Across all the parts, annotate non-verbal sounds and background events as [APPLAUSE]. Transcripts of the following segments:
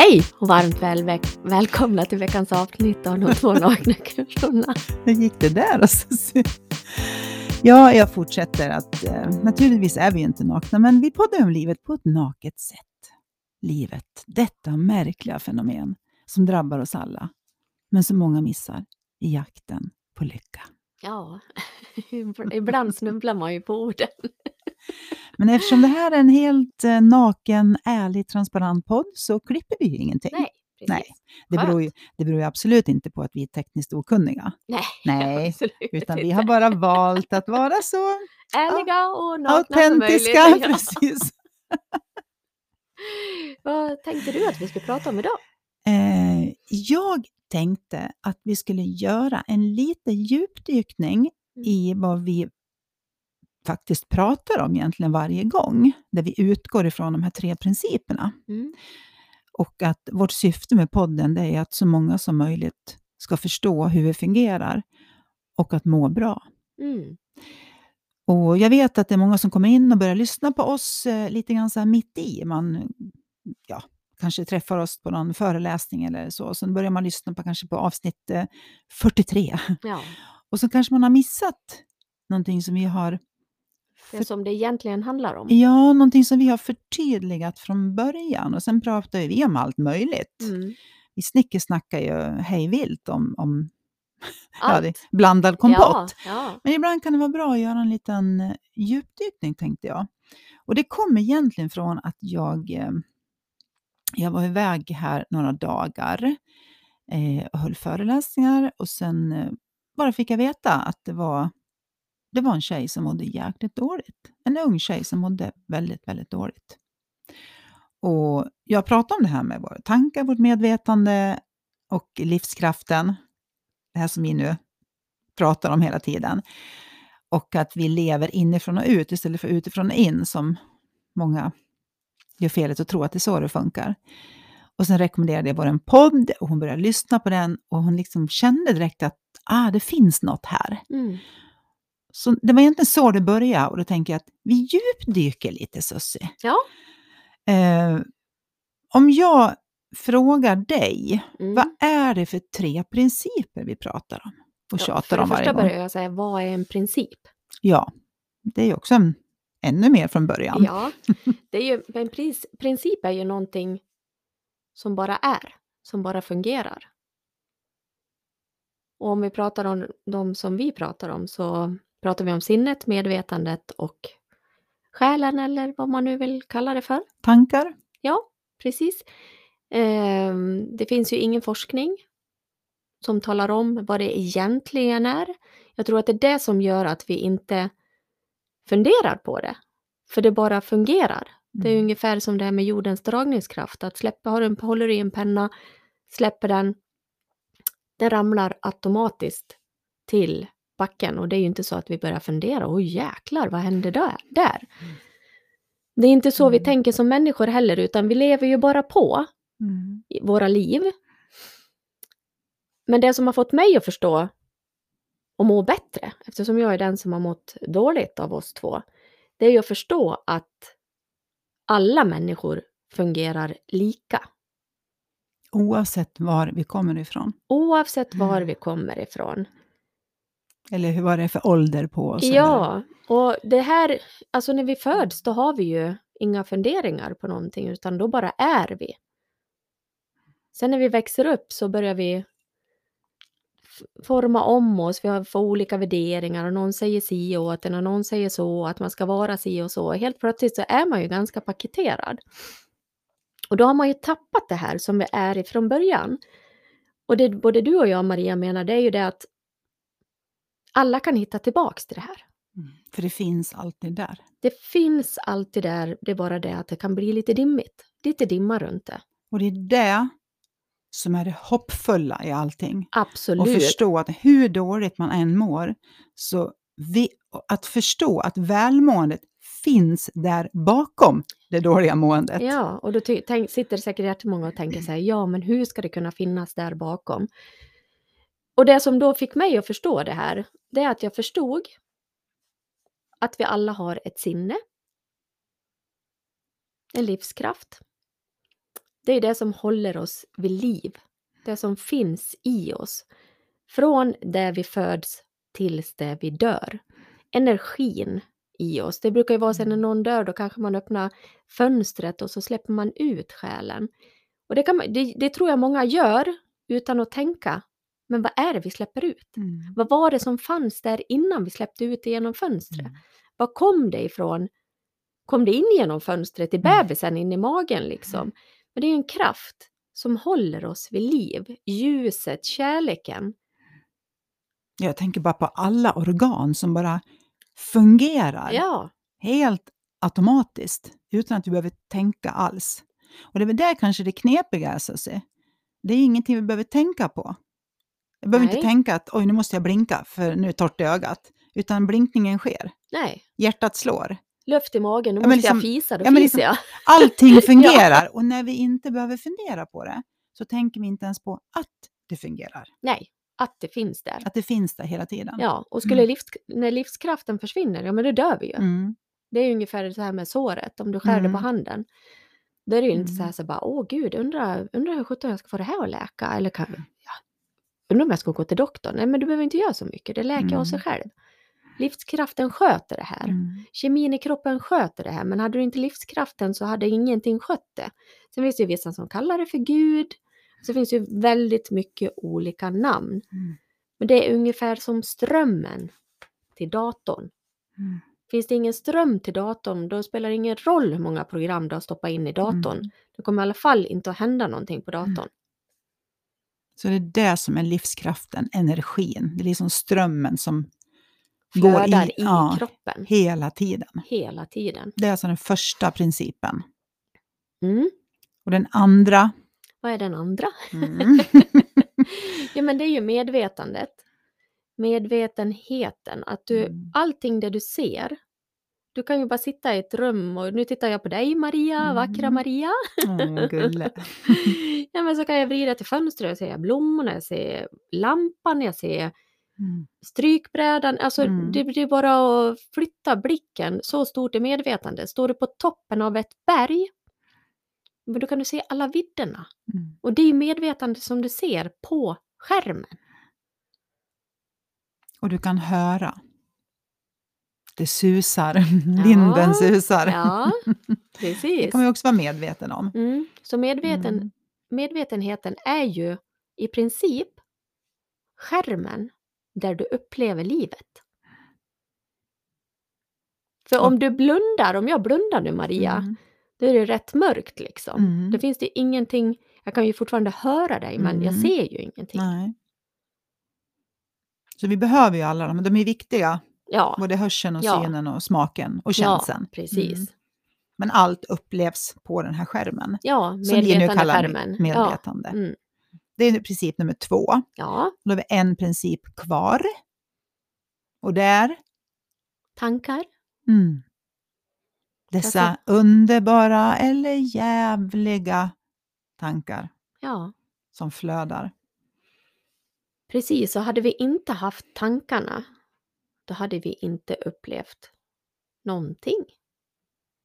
Hej och varmt väl, välkomna till veckans avsnitt av De två nakna kvinnorna. Hur gick det där? Alltså? Ja, jag fortsätter att eh, naturligtvis är vi inte nakna, men vi poddar om livet på ett naket sätt. Livet, detta märkliga fenomen som drabbar oss alla, men som många missar i jakten på lycka. Ja, [LAUGHS] ibland snubblar man ju på orden. Men eftersom det här är en helt eh, naken, ärlig, transparent podd så klipper vi ju ingenting. Nej, precis. Nej, det beror, ju, det beror ju absolut inte på att vi är tekniskt okunniga. Nej, [LAUGHS] Nej, Utan vi har bara valt att vara så Ärliga och nakna som autentiska. möjligt. [LAUGHS] Ja. Precis. [LAUGHS] Vad tänkte du att vi skulle prata om idag? Eh, jag tänkte att vi skulle göra en liten djupdykning Mm. i vad vi faktiskt pratar om egentligen varje gång, där vi utgår ifrån de här tre principerna. Mm. Och att vårt syfte med podden det är att så många som möjligt ska förstå hur vi fungerar och att må bra. Mm. Och jag vet att det är många som kommer in och börjar lyssna på oss eh, lite grann så här mitt i. Man ja, kanske träffar oss på någon föreläsning eller så. Sen börjar man lyssna på kanske på avsnitt eh, 43. Ja, Och så kanske man har missat någonting som vi har det som det egentligen handlar om. Ja, någonting som vi har förtydligat från början. Och sen pratar vi om allt möjligt. Mm. Vi snickesnackar ju hej vilt om, om [LAUGHS] ja, blandad Ja, kompott. ja. Men ibland kan det vara bra att göra en liten eh, djupdykning tänkte jag. Och det kom egentligen från att jag, eh, jag var iväg här några dagar eh, och höll föreläsningar och sen bara fick jag veta att det var, det var en tjej som mådde jäkligt dåligt. En ung tjej som mådde väldigt, väldigt dåligt. Och jag pratade om det här med våra tankar, vårt medvetande och livskraften. Det här som vi nu pratar om hela tiden. Och att vi lever inifrån och ut istället för utifrån och in som många gör felet att tro att det är så det funkar. Och sen rekommenderade jag vår podd och hon började lyssna på den och hon liksom kände direkt att ah, det finns något här. Mm. Så det var egentligen så det började och då tänker jag att vi djupdyker lite Susie. Ja. Eh, om jag frågar dig, Mm. vad är det för tre principer vi pratar om och Ja, tjatar För det om varje första gång? börjar jag säga, vad är en princip? Ja, det är ju också en, ännu mer från början. Ja, det är ju, en pris, princip är ju någonting som bara är, som bara fungerar. Och om vi pratar om de som vi pratar om så pratar vi om sinnet, medvetandet och själen eller vad man nu vill kalla det för. Tankar? Ja, precis. Ehm, det finns ju ingen forskning som talar om vad det egentligen är. Jag tror att det är det som gör att vi inte funderar på det. För det bara fungerar. Det är Mm. ungefär som det här med jordens dragningskraft. Att släppa, har du en, håller du i en penna, släpper den, den ramlar automatiskt till backen. Och det är ju inte så att vi börjar fundera, oj jäklar, vad hände där? där? Det är inte så vi Mm. tänker som människor heller, utan vi lever ju bara på Mm. våra liv. Men det som har fått mig att förstå och må bättre, eftersom jag är den som har mått dåligt av oss två, det är ju att förstå att alla människor fungerar lika. Oavsett var vi kommer ifrån. Oavsett var Mm. vi kommer ifrån. Eller vad det är för ålder på oss. eller- Ja, och det här, alltså när vi föds då har vi ju inga funderingar på någonting utan då bara är vi. Sen när vi växer upp så börjar vi forma om oss, vi har får olika värderingar och någon säger si åt en och någon säger så, att man ska vara si och så. Helt plötsligt så är man ju ganska paketerad. Och då har man ju tappat det här som vi är ifrån början. Och det både du och jag Maria menar det är ju det att alla kan hitta tillbaks till det här. Mm. För det finns alltid där. Det finns alltid där, det är bara det att det kan bli lite dimmigt. Lite dimma runt det. Och det är det som är det hoppfulla i allting. Och Absolut. förstå att hur dåligt man än mår, så vi, att förstå att välmåendet finns där bakom det dåliga måendet. Ja, och då sitter säkert jättemånga och tänker så här, ja men hur ska det kunna finnas där bakom? Och det som då fick mig att förstå det här, det är att jag förstod att vi alla har ett sinne, en livskraft, Det är det som håller oss vid liv. Det som finns i oss. Från där vi föds tills där vi dör. Energin i oss. Det brukar ju vara så när någon dör, då kanske man öppnar fönstret och så släpper man ut själen. Och det, man, det, det tror jag många gör utan att tänka. Men vad är det vi släpper ut? Mm. Vad var det som fanns där innan vi släppte ut det genom fönstret? Mm. Var kom det ifrån? Kom det in genom fönstret i Mm. bebisen, in i magen liksom? Men det är en kraft som håller oss vid liv. Ljuset, kärleken. Jag tänker bara på alla organ som bara fungerar Ja, helt automatiskt utan att du behöver tänka alls. Och det är väl där kanske det knepiga är, Susie. Det är ingenting vi behöver tänka på. Jag behöver Nej. inte tänka att oj, nu måste jag blinka för nu är det torrt i ögat. Utan blinkningen sker. nej. Hjärtat slår. Luft i magen, nu Ja, måste jag liksom- fisa, då ja, fiser liksom- jag. [LAUGHS] Allting [LAUGHS] fungerar och när vi inte behöver fundera på det så tänker vi inte ens på att det fungerar. Nej, att det finns där. Att det finns där hela tiden. Ja, och skulle Mm. livs, när livskraften försvinner, ja men då dör vi ju. Mm. Det är ju ungefär så här med såret, om du skär det Mm. på handen. Då är det ju inte så Mm. här så bara, åh gud, undrar, undrar hur sjutton jag ska få det här att läka. Eller kan, ja, undrar om jag ska gå till doktorn. Nej, men du behöver inte göra så mycket, det läker av sig Mm. själv. Livskraften sköter det här. Mm. Kemin i kroppen sköter det här, men hade du inte livskraften så hade ingenting skött det. Sen finns det ju vissa som kallar det för Gud. Så finns det ju väldigt mycket olika namn. Mm. Men det är ungefär som strömmen till datorn. Mm. Finns det ingen ström till datorn, då spelar det ingen roll hur många program du har stoppat in i datorn. Mm. Det kommer i alla fall inte att hända någonting på datorn. Så det är det som är livskraften, energin. Det är liksom strömmen som går Flödar i, ja, kroppen hela tiden. hela tiden. Det är alltså den första principen. Mm. Och den andra... Vad är den andra? Mm. [LAUGHS] Ja, men det är ju medvetandet. Medvetenheten. Att du, Mm. allting det du ser. Du kan ju bara sitta i ett rum och nu tittar jag på dig Maria, vackra Mm. Maria. Åh, gulle. [LAUGHS] ja, men så kan jag vrida till fönstret och se blommorna, jag ser lampan, jag ser Mm. strykbrädan. Alltså Mm. det, är bara att flytta blicken. Så stort är medvetandet. Står du på toppen av ett berg, men då kan du se alla vidderna. Mm. Och det är medvetandet som du ser på skärmen. Och du kan höra. Det susar. Vinden susar. Ja, [LAUGHS] Det precis. kan vi också vara medveten om. Mm. Så medveten, Mm. medvetenheten är ju i princip skärmen där du upplever livet. För om du blundar, om jag blundar nu Maria, Mm. då är det rätt mörkt liksom. Mm. Då finns det ingenting, jag kan ju fortfarande höra dig men jag Mm. ser ju ingenting. Nej. Så vi behöver ju alla dem, de är viktiga. Ja, Både hörseln och Ja. synen och smaken och ja, känseln. precis. Mm. Men allt upplevs på den här skärmen. Ja, medvetande kallar skärmen. medvetande. Ja. Mm. Det är princip nummer två. ja, Då har vi en princip kvar. Och där, tankar. mm, dessa Alltså- underbara eller jävliga tankar Ja, som flödar. precis. Så hade vi inte haft tankarna, då hade vi inte upplevt någonting.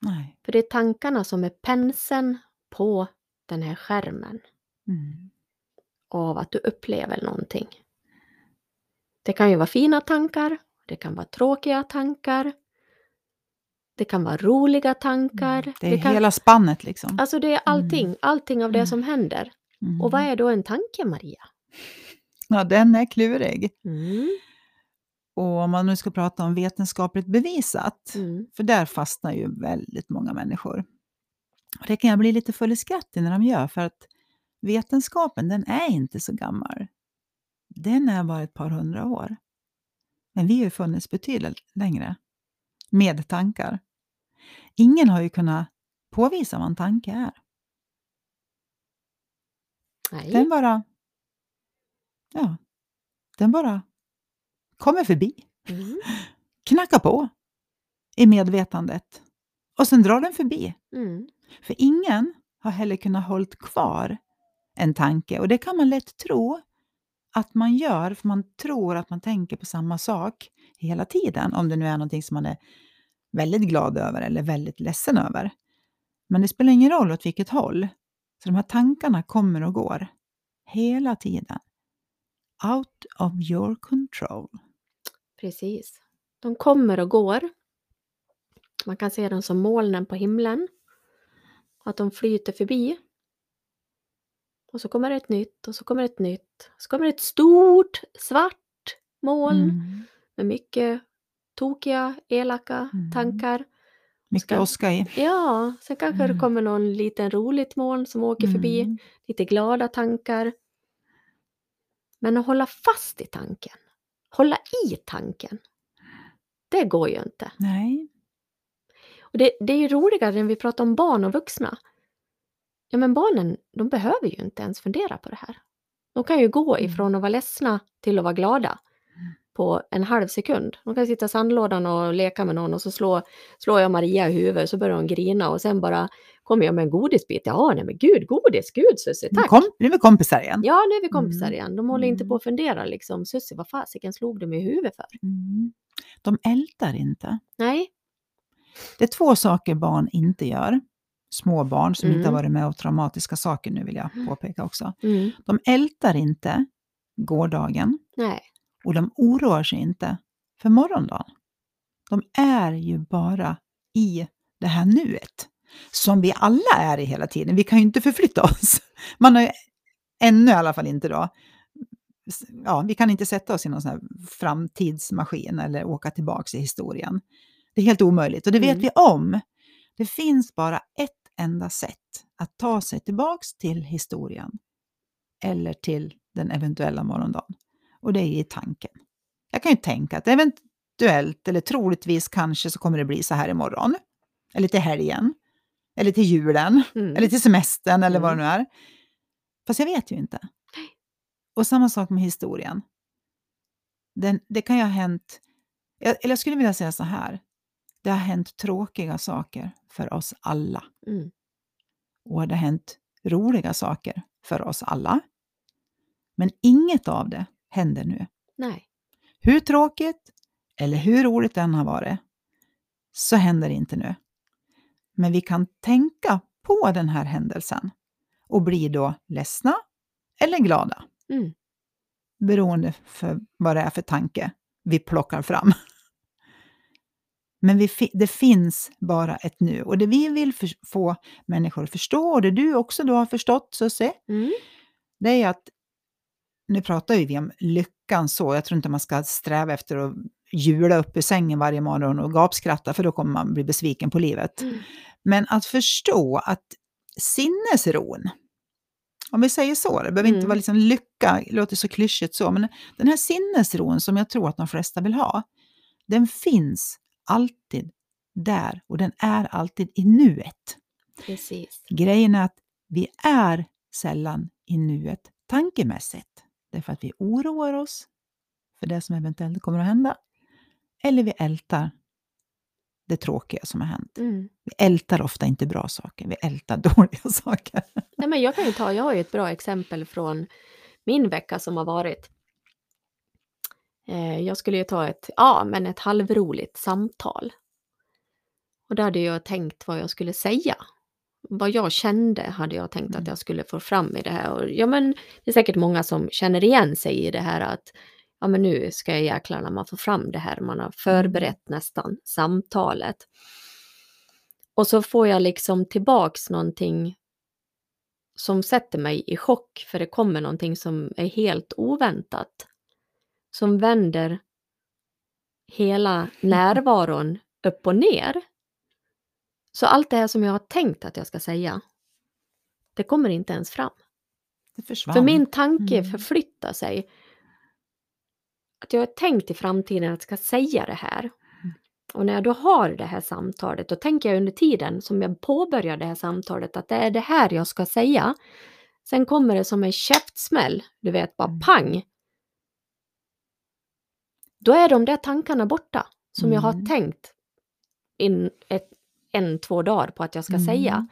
Nej. För det är tankarna som är penseln på den här skärmen Mm. av att du upplever någonting. Det kan ju vara fina tankar, det kan vara tråkiga tankar, det kan vara roliga tankar. Mm. Det är kan, hela spannet liksom. Alltså det är allting, allting av det Mm. som händer. Mm. Och vad är då en tanke, Maria? [LAUGHS] Ja, den är klurig. Mm. Och om man nu ska prata om vetenskapligt bevisat, Mm. för där fastnar ju väldigt många människor. Och det kan jag bli lite full i skratt när de gör, för att vetenskapen den är inte så gammal. Den är bara ett par hundra år. Men vi har ju funnits betydligt längre. Med tankar. Ingen har ju kunnat påvisa vad en tanke är. Nej. Den bara... Ja, den bara kommer förbi. Mm. knackar på i medvetandet och sen drar den förbi. Mm. För ingen har heller kunnat hålla kvar en tanke och det kan man lätt tro att man gör för man tror att man tänker på samma sak hela tiden om det nu är någonting som man är väldigt glad över eller väldigt ledsen över. Men det spelar ingen roll åt vilket håll Så de här tankarna kommer och går hela tiden. Out of your control. Precis. De kommer och går. Man kan se dem som molnen på himlen. Att de flyter förbi. Och så kommer det ett nytt och så kommer det ett nytt. Så kommer det ett stort svart moln Mm. med mycket tokiga, elaka Mm. tankar. Mycket Ska- åska i. Ja, sen kanske det Mm. kommer någon liten roligt moln som åker förbi. Mm. Lite glada tankar. Men att hålla fast i tanken, hålla i tanken, det går ju inte. Nej. Och det, det är ju roligare när vi pratar om barn och vuxna. Ja, men barnen, de behöver ju inte ens fundera på det här. De kan ju gå Mm. ifrån att vara ledsna till att vara glada på en halv sekund. De kan sitta i sandlådan och leka med någon och så slår, slår jag Maria i huvudet så börjar hon grina och sen bara kommer jag med en godisbit. Ja, nej men gud, godis, gud Susie, tack! Kom, nu är vi kompisar igen. Ja, nu är vi kompisar Mm. igen. De håller inte Mm. på att fundera liksom, Susie, vad fasiken slog du mig i huvudet för? Mm. De ältar inte. Nej. Det är två saker barn inte gör. Små barn som inte Mm. har varit med om traumatiska saker nu vill jag påpeka också. Mm. De ältar inte gårdagen Nej. Och de oroar sig inte för morgondagen. De är ju bara i det här nuet. Som vi alla är i hela tiden. Vi kan ju inte förflytta oss. [LAUGHS] Man har ju ännu i alla fall inte då. Ja, vi kan inte sätta oss i någon sån här framtidsmaskin eller åka tillbaka i historien. Det är helt omöjligt och det vet Mm. vi om. Det finns bara ett enda sätt att ta sig tillbaks till historien eller till den eventuella morgondagen. Och det är i tanken. Jag kan ju tänka att eventuellt eller troligtvis kanske så kommer det bli så här imorgon. Eller till helgen. Eller till julen. Mm. Eller till semestern eller vad det Mm. nu är. Fast jag vet ju inte. Och samma sak med historien. Den, det kan ju ha hänt, jag- eller jag skulle vilja säga så här. Det har hänt tråkiga saker för oss alla. Mm. Och det har hänt roliga saker för oss alla. Men inget av det händer nu. Nej. Hur tråkigt eller hur roligt det än har varit, så händer det inte nu. Men vi kan tänka på den här händelsen och bli då ledsna eller glada, Mm. beroende för vad det är för tanke vi plockar fram. Men vi, fi- det finns bara ett nu och det vi vill få människor att förstå och det du också då har förstått Susie, Mm. det är att nu pratar ju vi om lyckan så, jag tror inte man ska sträva efter att jula upp i sängen varje morgon och gapskratta för då kommer man bli besviken på livet. Mm. Men att förstå att sinnesron, om vi säger så, det behöver inte Mm. vara liksom lycka, det låter så klyschigt så, men den här sinnesron som jag tror att de flesta vill ha, den finns alltid där och den är alltid i nuet. Precis. Grejen är att vi är sällan i nuet tankemässigt. Därför att vi oroar oss för det som eventuellt kommer att hända. Eller vi ältar det tråkiga som har hänt. Mm. Vi ältar ofta inte bra saker, vi ältar [LAUGHS] dåliga saker. Nej, men jag kan ju ta, jag har ju ett bra exempel från min vecka som har varit. Eh, jag skulle ju ta ett, ja men ett halvroligt samtal. Och där hade jag tänkt vad jag skulle säga. Vad jag kände hade jag tänkt att Mm. jag skulle få fram i det här. Och, ja men det är säkert många som känner igen sig i det här att ja men nu ska jag jäklarna man får fram det här. Man har förberett nästan samtalet. Och så får jag liksom tillbaks någonting som sätter mig i chock för det kommer någonting som är helt oväntat. Som vänder hela närvaron upp och ner. Så allt det här som jag har tänkt att jag ska säga, det kommer inte ens fram. Det försvann. För min tanke Mm. förflyttar sig. Att jag har tänkt i framtiden att jag ska säga det här. Och när jag då har det här samtalet, då tänker jag under tiden som jag påbörjar det här samtalet att det är det här jag ska säga. Sen kommer det som en käftsmäll, du vet, bara Mm. pang. Då är de där tankarna borta som jag har Mm. tänkt in ett, en, två dagar på att jag ska Mm. säga.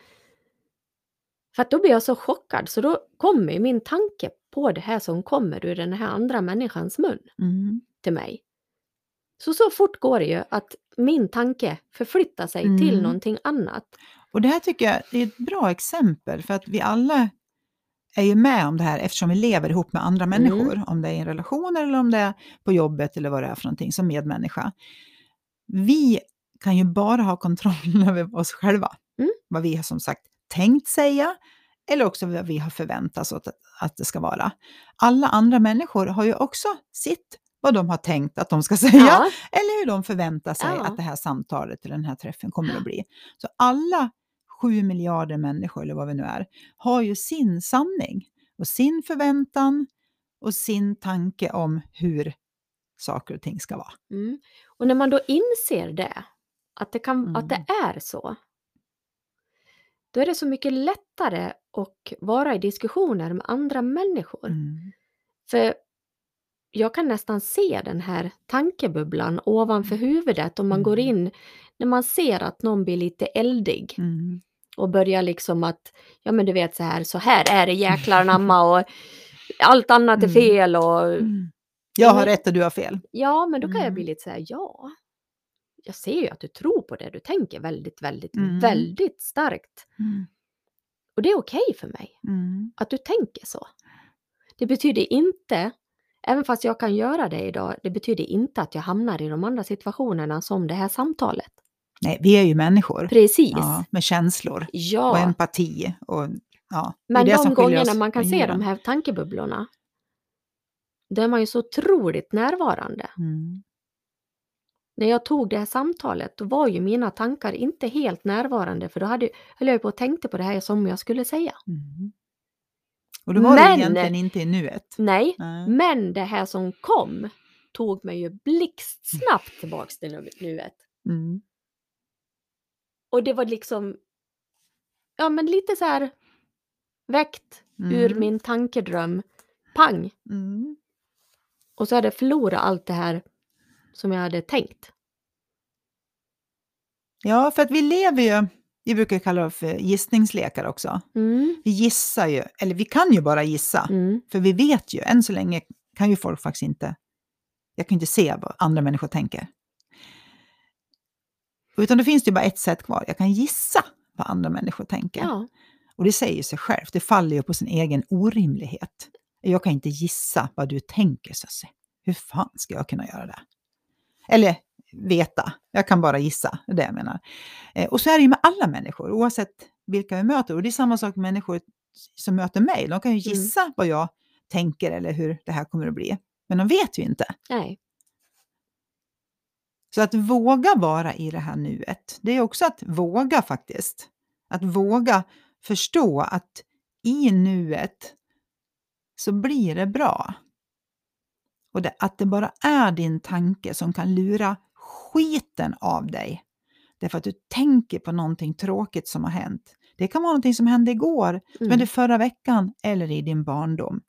För att då blir jag så chockad så då kommer min tanke på det här som kommer ur den här andra människans mun Mm. till mig. Så så fort går det ju att min tanke förflyttar sig till Mm. någonting annat. Och det här tycker jag är ett bra exempel för att vi alla är ju med om det här eftersom vi lever ihop med andra Mm. människor. Om det är i en relation eller om det är på jobbet eller vad det är för någonting som medmänniska. Vi kan ju bara ha kontroll [LAUGHS] över oss själva. Mm. Vad vi har som sagt tänkt säga eller också vad vi har förväntat oss att, att det ska vara. Alla andra människor har ju också sitt vad de har tänkt att de ska [LAUGHS] säga Ja, eller hur de förväntar sig Ja. att det här samtalet eller den här träffen kommer att bli. Så alla sju miljarder människor, eller vad vi nu är, har ju sin sanning och sin förväntan och sin tanke om hur saker och ting ska vara. mm. Och när man då inser det, att det, kan, att det Mm. är så, då är det så mycket lättare att vara i diskussioner med andra människor. Mm. För jag kan nästan se den här tankebubblan ovanför huvudet om man går Mm. in, när man ser att någon blir lite eldig Mm. och börjar liksom att, ja men du vet så här, så här är det jäklar anamma och allt annat är Mm. fel och Mm. Jag har rätt och du har fel. ja men då kan jag Mm. bli lite så här, ja, jag ser ju att du tror på det du tänker väldigt, väldigt, Mm. väldigt starkt. Mm. Och det är okej för mig Mm. att du tänker så. Det betyder inte, även fast jag kan göra det idag, det betyder inte att jag hamnar i de andra situationerna som det här samtalet. Nej, vi är ju människor. Precis. Ja, med känslor och Ja, empati. Och, ja, men de gångerna man kan se de här tankebubblorna, då är man ju så otroligt närvarande. Mm. När jag tog det här samtalet, då var ju mina tankar inte helt närvarande, för då hade, höll jag på och tänkte på det här som jag skulle säga. Mm. Och då var Men- det egentligen inte i nuet. Nej, Nej. men det här som kom tog mig ju blixtsnabbt tillbaks till nu- nuet. Mm. Och det var liksom, ja men lite så här väckt ur Mm. min tankedröm. Pang! Mm. Och så hade jag förlorat allt det här som jag hade tänkt. Ja, för att vi lever ju, vi brukar kalla det för gissningslekar också. Mm, Vi gissar ju, eller vi kan ju bara gissa, mm, för vi vet ju, än så länge kan ju folk faktiskt inte, jag kan inte se vad andra människor tänker. Utan det finns det ju bara ett sätt kvar, jag kan gissa vad andra människor tänker. ja, Och det säger sig självt, det faller ju på sin egen orimlighet. Jag kan inte gissa vad du tänker, Sussie. Hur fan ska jag kunna göra det? Eller veta, jag kan bara gissa, det är det jag menar. Eh, och så är det ju med alla människor, oavsett vilka vi möter. Och det är samma sak med människor som möter mig. De kan ju Mm. gissa vad jag tänker eller hur det här kommer att bli. Men de vet ju inte. nej, Så att våga vara i det här nuet, det är också att våga faktiskt. Att våga förstå att i nuet så blir det bra. Och det, att det bara är din tanke som kan lura skiten av dig. Därför att du tänker på någonting tråkigt som har hänt. Det kan vara någonting som hände igår, som mm, hände förra veckan eller i din barndom.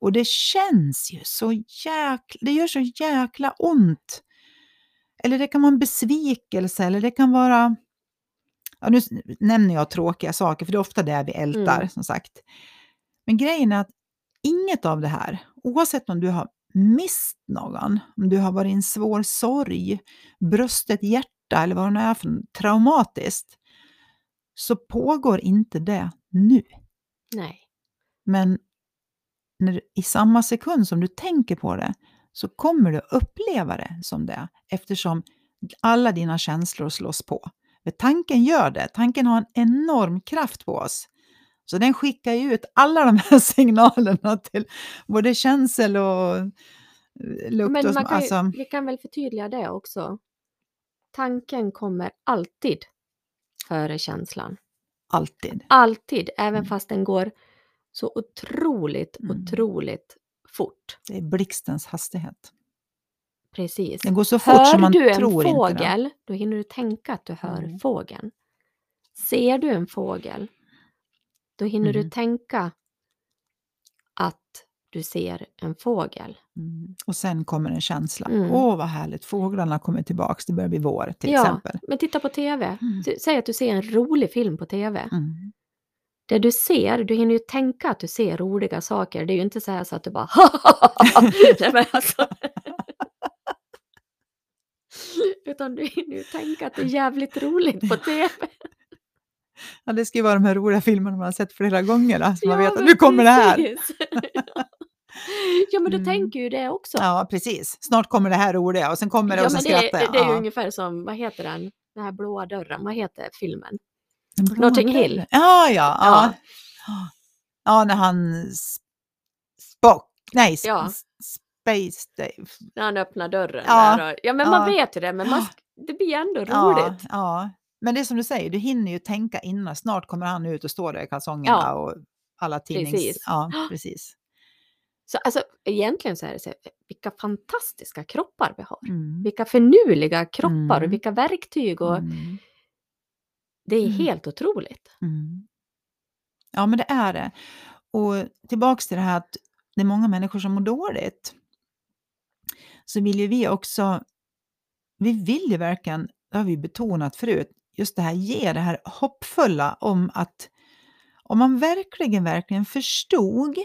Och det känns ju så jäkla, det gör så jäkla ont. Eller det kan vara en besvikelse eller det kan vara, ja nu nämner jag tråkiga saker för det är ofta det vi ältar Mm. som sagt. Men grejen är att inget av det här, oavsett om du har mist någon, om du har varit i en svår sorg, brustet hjärta eller vad det nu är för traumatiskt, så pågår inte det nu. nej, Men när, i samma sekund som du tänker på det så kommer du uppleva det som det eftersom alla dina känslor slås på. För tanken gör det. Tanken har en enorm kraft på oss. Så den skickar ju ut alla de här [LAUGHS] signalerna till både känsel och eh, lukt. Men och man kan ju, alltså, vi kan väl förtydliga det också. Tanken kommer alltid före känslan. alltid. Alltid, även Mm. fast den går så otroligt, Mm. otroligt fort. Det är blixtens hastighet. Precis. Den går så fort Hör som man du en tror inte det. fågel, då hinner du tänka att du hör Mm. fågeln. Ser du en fågel, då hinner du Mm. tänka att du ser en fågel. Mm. Och sen kommer en känsla. Mm. Åh, vad härligt, fåglarna kommer tillbaks, det börjar bli vår till ja, exempel. men titta på TV. Mm. Du- Säg att du ser en rolig film på TV. Mm. Det du ser, du hinner ju tänka att du ser roliga saker. Det är ju inte så här så att du bara [LAUGHS] Nej, alltså. [LAUGHS] Utan du hinner ju tänka att det är jävligt roligt på TV. Ja, det ska ju vara de här roliga filmerna man har sett flera gånger, så man vet att nu kommer det här. [LAUGHS] ja, men du Mm. tänker ju det också. Ja, precis. Snart kommer det här roliga och sen kommer det Ja, och sen det, skrattar jag. det är ju Ja. ungefär som, vad heter den, den här blåa dörren, vad heter filmen? En blå Notting dörr. Hill. Ja, ja. Ja, Ja. ja när han... Spock... Nej, Ja. Space Dave. När han öppnar dörren. Ja, Där och, ja, men man ja. vet ju det, men man, det blir ändå Ja, roligt. ja. Men det är som du säger, du hinner ju tänka innan. Snart kommer han ut och står där i kalsongerna Ja. och alla tidnings... Precis. Ja, [GASPS] precis. Så alltså, egentligen så är det så här, vilka fantastiska kroppar vi har. Mm. Vilka förnuliga kroppar Mm. och vilka verktyg. Och Mm. Det är Mm. helt otroligt. Mm. Ja, men det är det. Och tillbaks till det här att det är många människor som mår dåligt. Så vill ju vi också, vi vill ju verkligen, det har vi betonat förut, just det här ge det här hoppfulla om att om man verkligen, verkligen förstod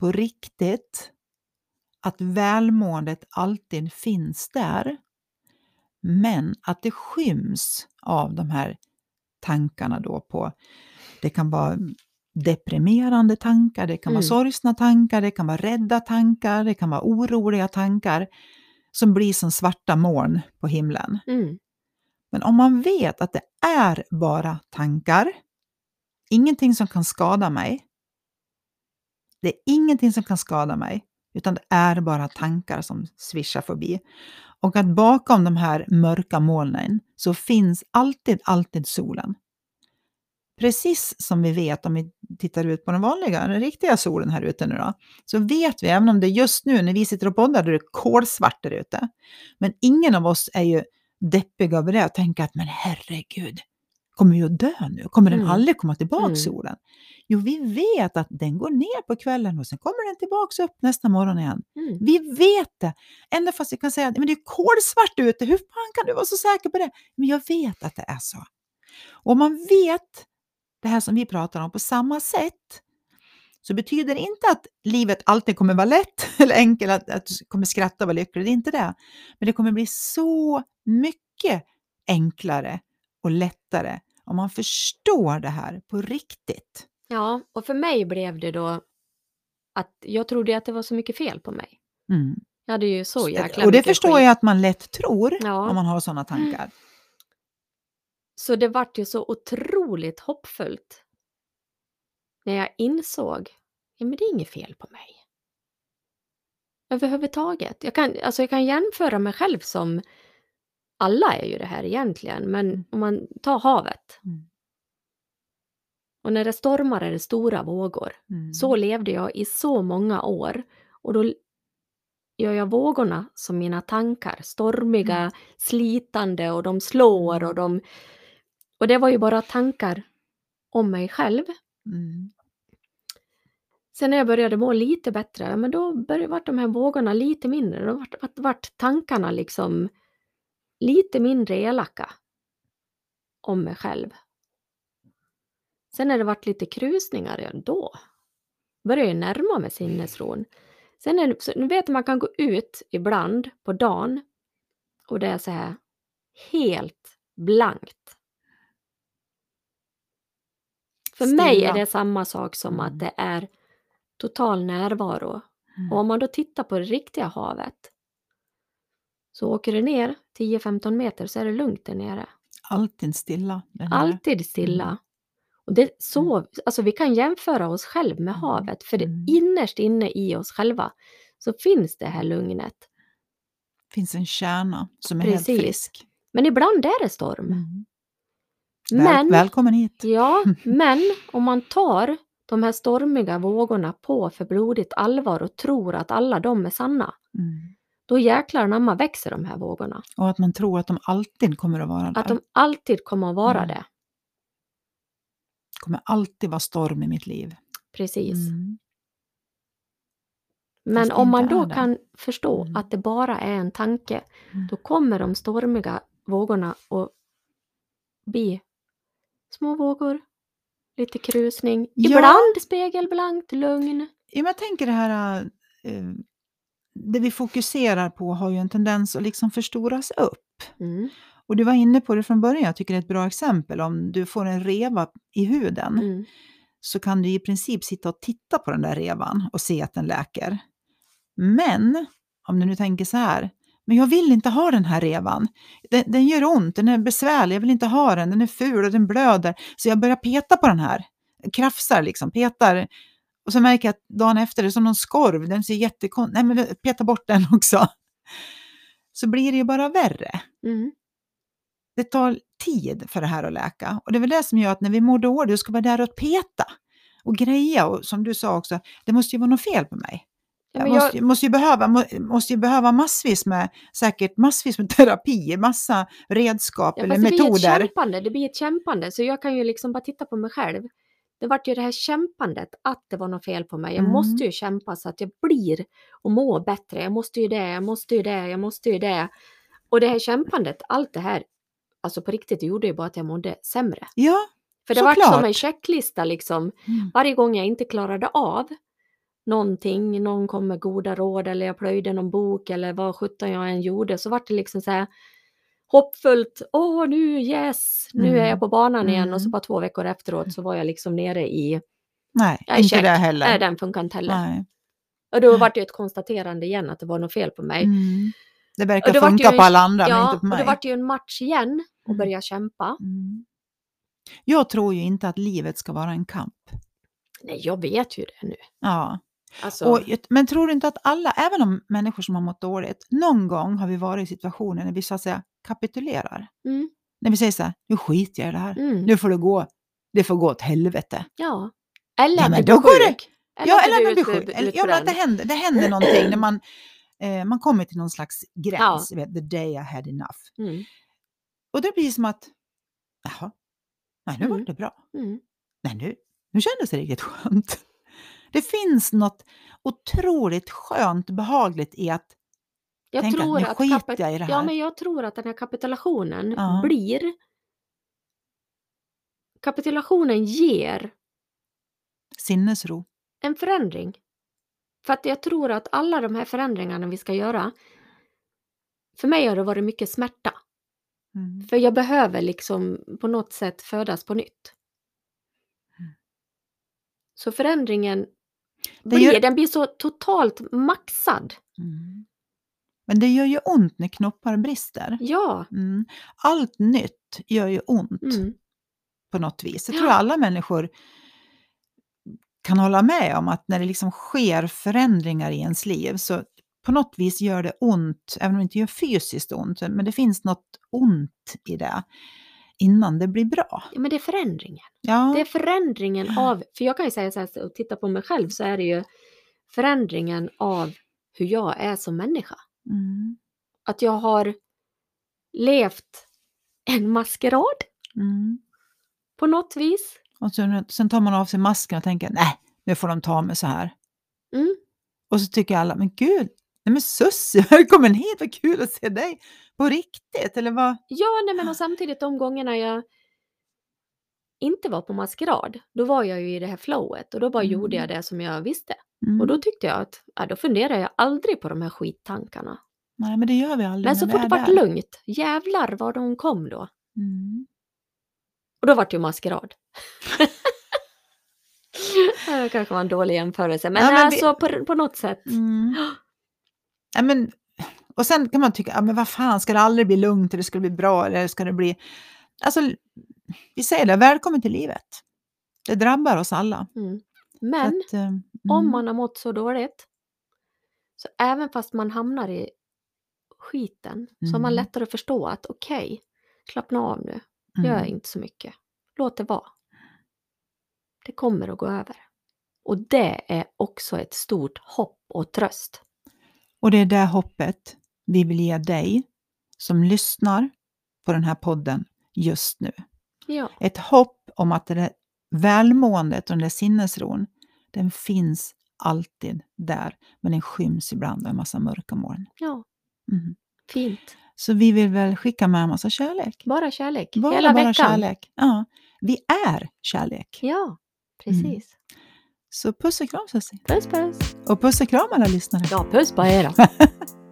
på riktigt att välmåendet alltid finns där, men att det skyms av de här tankarna då på, det kan vara deprimerande tankar, det kan vara Mm. sorgsna tankar, det kan vara rädda tankar, det kan vara oroliga tankar som blir som svarta moln på himlen. Mm. Men om man vet att det är bara tankar, ingenting som kan skada mig. Det är ingenting som kan skada mig, utan det är bara tankar som svischar förbi. Och att bakom de här mörka molnen så finns alltid, alltid solen. Precis som vi vet om vi tittar ut på den vanliga, den riktiga solen här ute nu då, så vet vi, även om det just nu när vi sitter och poddar, då är det kolsvart där ute. Men ingen av oss är ju deppiga över det och tänker att men herregud, kommer vi att dö nu? Kommer den Mm. aldrig komma tillbaka Mm. solen? Jo, vi vet att den går ner på kvällen och sen kommer den tillbaka upp nästa morgon igen. Mm. Vi vet det. Ända fast vi kan säga att men det är kolsvart ute, hur fan kan du vara så säker på det? Men jag vet att det är så. Och om man vet det här som vi pratar om på samma sätt så betyder det inte att livet alltid kommer vara lätt [LAUGHS] eller enkelt, att, att du kommer skratta och vara lycklig. Det är inte det. Men det kommer bli så mycket enklare och lättare om man förstår det här på riktigt. Ja, och för mig blev det då att jag trodde att det var så mycket fel på mig. Mm. Jag hade ju så jäkla och det mycket förstår skit. jag att man lätt tror Ja. om man har sådana tankar. Så det vart ju så otroligt hoppfullt. När jag insåg, ja men det är inget fel på mig. Överhuvudtaget. Jag kan, alltså jag kan jämföra mig själv som, alla är ju det här egentligen, men Mm. om man tar havet. Mm. Och när det stormar är det stora vågor. Mm. Så levde jag i så många år. Och då gör jag vågorna som mina tankar. Stormiga, Mm. slitande och de slår och de... Och det var ju bara tankar om mig själv. Mm. Sen när jag började må lite bättre, men då började vart de här vågorna lite mindre. Då vart, vart, vart tankarna liksom lite mindre elaka om mig själv. Sen när det vart lite krusningar, ja då började jag närma mig sinnesron. Sen är så, nu vet man kan gå ut ibland på dagen och det är så här helt blankt. För mig är Stilla. det samma sak som Mm. att det är total närvaro. Mm. Och om man då tittar på det riktiga havet så åker det ner 10-15 meter så är det lugnt där nere. Alltid stilla. Alltid stilla. Och det så, alltså vi kan jämföra oss själv med Mm. havet för det Mm. innerst inne i oss själva så finns det här lugnet. finns en kärna som är Precis. helt frisk. Men ibland är det storm. Mm. Väl, Men, Välkommen hit. ja, [LAUGHS] men om man tar de här stormiga vågorna på för blodigt allvar och tror att alla de är sanna, Mm. då jäklar anamma växer de här vågorna. Och att man tror att de alltid kommer att vara där. Att de alltid kommer att vara Mm. det. kommer alltid vara storm i mitt liv. Precis. Mm. Men om man då det. kan förstå Mm. att det bara är en tanke, Mm. då kommer de stormiga vågorna att bli små vågor, lite krusning, Ja. ibland spegelblankt lugn. Ja, men jag tänker det här, eh, det vi fokuserar på har ju en tendens att liksom förstoras upp. Mm. Och du var inne på det från början, jag tycker det är ett bra exempel. Om du får en reva i huden Mm. så kan du i princip sitta och titta på den där revan och se att den läker. Men om du nu tänker så här, men jag vill inte ha den här revan. Den, den gör ont, den är besvärlig, jag vill inte ha den, den är ful och den blöder. Så jag börjar peta på den här, krafsar liksom, petar. Och så märker jag att dagen efter det är som någon skorv, den ser jättekonstig Nej men peta bort den [LAUGHS] också. Så blir det ju bara värre Mm. det tar tid för det här att läka. Och det är väl det som gör att när vi mår dåligt, då ska vi vara där och peta och greja. Och som du sa också, det måste ju vara något fel på mig. Ja, måste, jag, måste, ju behöva, må, måste ju behöva massvis med, säkert massvis med [LAUGHS] terapi, massa redskap ja, eller det blir ett metoder. kämpande, det blir ett kämpande. Så jag kan ju liksom bara titta på mig själv. Det vart ju det här kämpandet, att det var något fel på mig. Jag Mm. måste ju kämpa så att jag blir och mår bättre. Jag måste ju det, jag måste ju det, jag måste ju det. Och det här kämpandet, allt det här, alltså på riktigt, det gjorde ju bara att jag mådde sämre. Ja, För det var som en checklista liksom. Mm. Varje gång jag inte klarade av någonting, någon kom med goda råd eller jag plöjde någon bok eller vad sjutton jag än gjorde så var det liksom så här hoppfullt. Åh, nu yes, nu är Mm. jag på banan igen och så Mm. bara två veckor efteråt så var jag liksom nere i, nej, Ja, inte check. det heller. nej den funkar inte heller. Nej. Och då var det ju ett konstaterande igen att det var något fel på mig. Mm. Det verkar Och det vart funka ju på alla andra, men ja, inte på och mig. då var det ju en match igen och Mm. börja kämpa. Mm. Jag tror ju inte att livet ska vara en kamp. Nej, jag vet ju det nu. Ja. Alltså, Och, men tror du inte att alla, även om människor som har mått dåligt, någon gång har vi varit i situationer när vi så att säga kapitulerar. mm, När vi säger så här, nu skiter jag i det här. mm, Nu får det gå. Det får gå åt helvete. ja. Eller Ja, men då går det-. Eller ja, eller blir sjuk. Eller, ja, men att det händer, det händer någonting när man, eh, man kommer till någon slags gräns. Vet, the day I had enough. Mm, Och det blir som att, jaha, nej nu Mm. var det bra. mm. Nej, nu, nu kändes det riktigt skönt. Det finns något otroligt skönt, behagligt i att Jag tänka tror nu att skiter kapit- jag i det här. Ja, men jag tror att den här kapitulationen Ja. blir... Kapitulationen ger Sinnesro. en förändring. För att jag tror att alla de här förändringarna vi ska göra, för mig har det varit mycket smärta. Mm. För jag behöver liksom på något sätt födas på nytt. Mm. Så förändringen Det blir, gör- den blir så totalt maxad. Mm. Men det gör ju ont när knoppar brister. Ja. Mm. Allt nytt gör ju ont Mm. på något vis. Jag Ja. tror alla människor kan hålla med om att när det liksom sker förändringar i ens liv så på något vis gör det ont, även om det inte gör fysiskt ont, men det finns något ont i det innan det blir bra. ja, men det är förändringen. Ja, Det är förändringen av, för jag kan ju säga så här, och titta på mig själv så är det ju förändringen av hur jag är som människa. mm. Att jag har levt en maskerad Mm. på något vis. Och sen, sen tar man av sig masken och tänker, nej, nu får de ta mig så här. Mm. Och så tycker alla, men gud, nej men Sussie, [LAUGHS] välkommen hit, vad kul att se dig på riktigt, eller vad? Ja, nej, men och samtidigt de gångerna jag inte var på maskerad, då var jag ju i det här flowet och då bara Mm. gjorde jag det som jag visste. Mm. Och då tyckte jag att, ja, då funderar jag aldrig på de här skittankarna. Nej, men det gör vi aldrig Men så fort vi det vart lugnt, jävlar vad de kom då. Mm. Och då vart det ju maskerad. [LAUGHS] det kanske var en dålig jämförelse, men, Ja, men vi- alltså på, på något sätt. Mm. Ja, men, och sen kan man tycka, ja, men vad fan, ska det aldrig bli lugnt eller ska det bli bra eller ska det bli... Alltså, vi säger det, välkommen till livet. Det drabbar oss alla. Mm. Men att, eh, om mm. man har mått så dåligt, så även fast man hamnar i skiten, så har man Mm. lättare att förstå att okej, slappna av nu, gör Mm. inte så mycket, låt det vara. Det kommer att gå över. Och det är också ett stort hopp och tröst. Och det är det hoppet vi vill ge dig som lyssnar på den här podden just nu. Ja, Ett hopp om att det där välmåendet och den där sinnesron, den finns alltid där, men den skyms ibland av en massa mörka moln. ja, Mm. fint. Så vi vill väl skicka med en massa kärlek. Bara kärlek. Bara, Hela bara veckan. kärlek. Ja, vi är kärlek. Ja, precis. Så puss och kram Susie. Puss puss. Och puss och kram alla lyssnare. Ja, puss på er. [LAUGHS]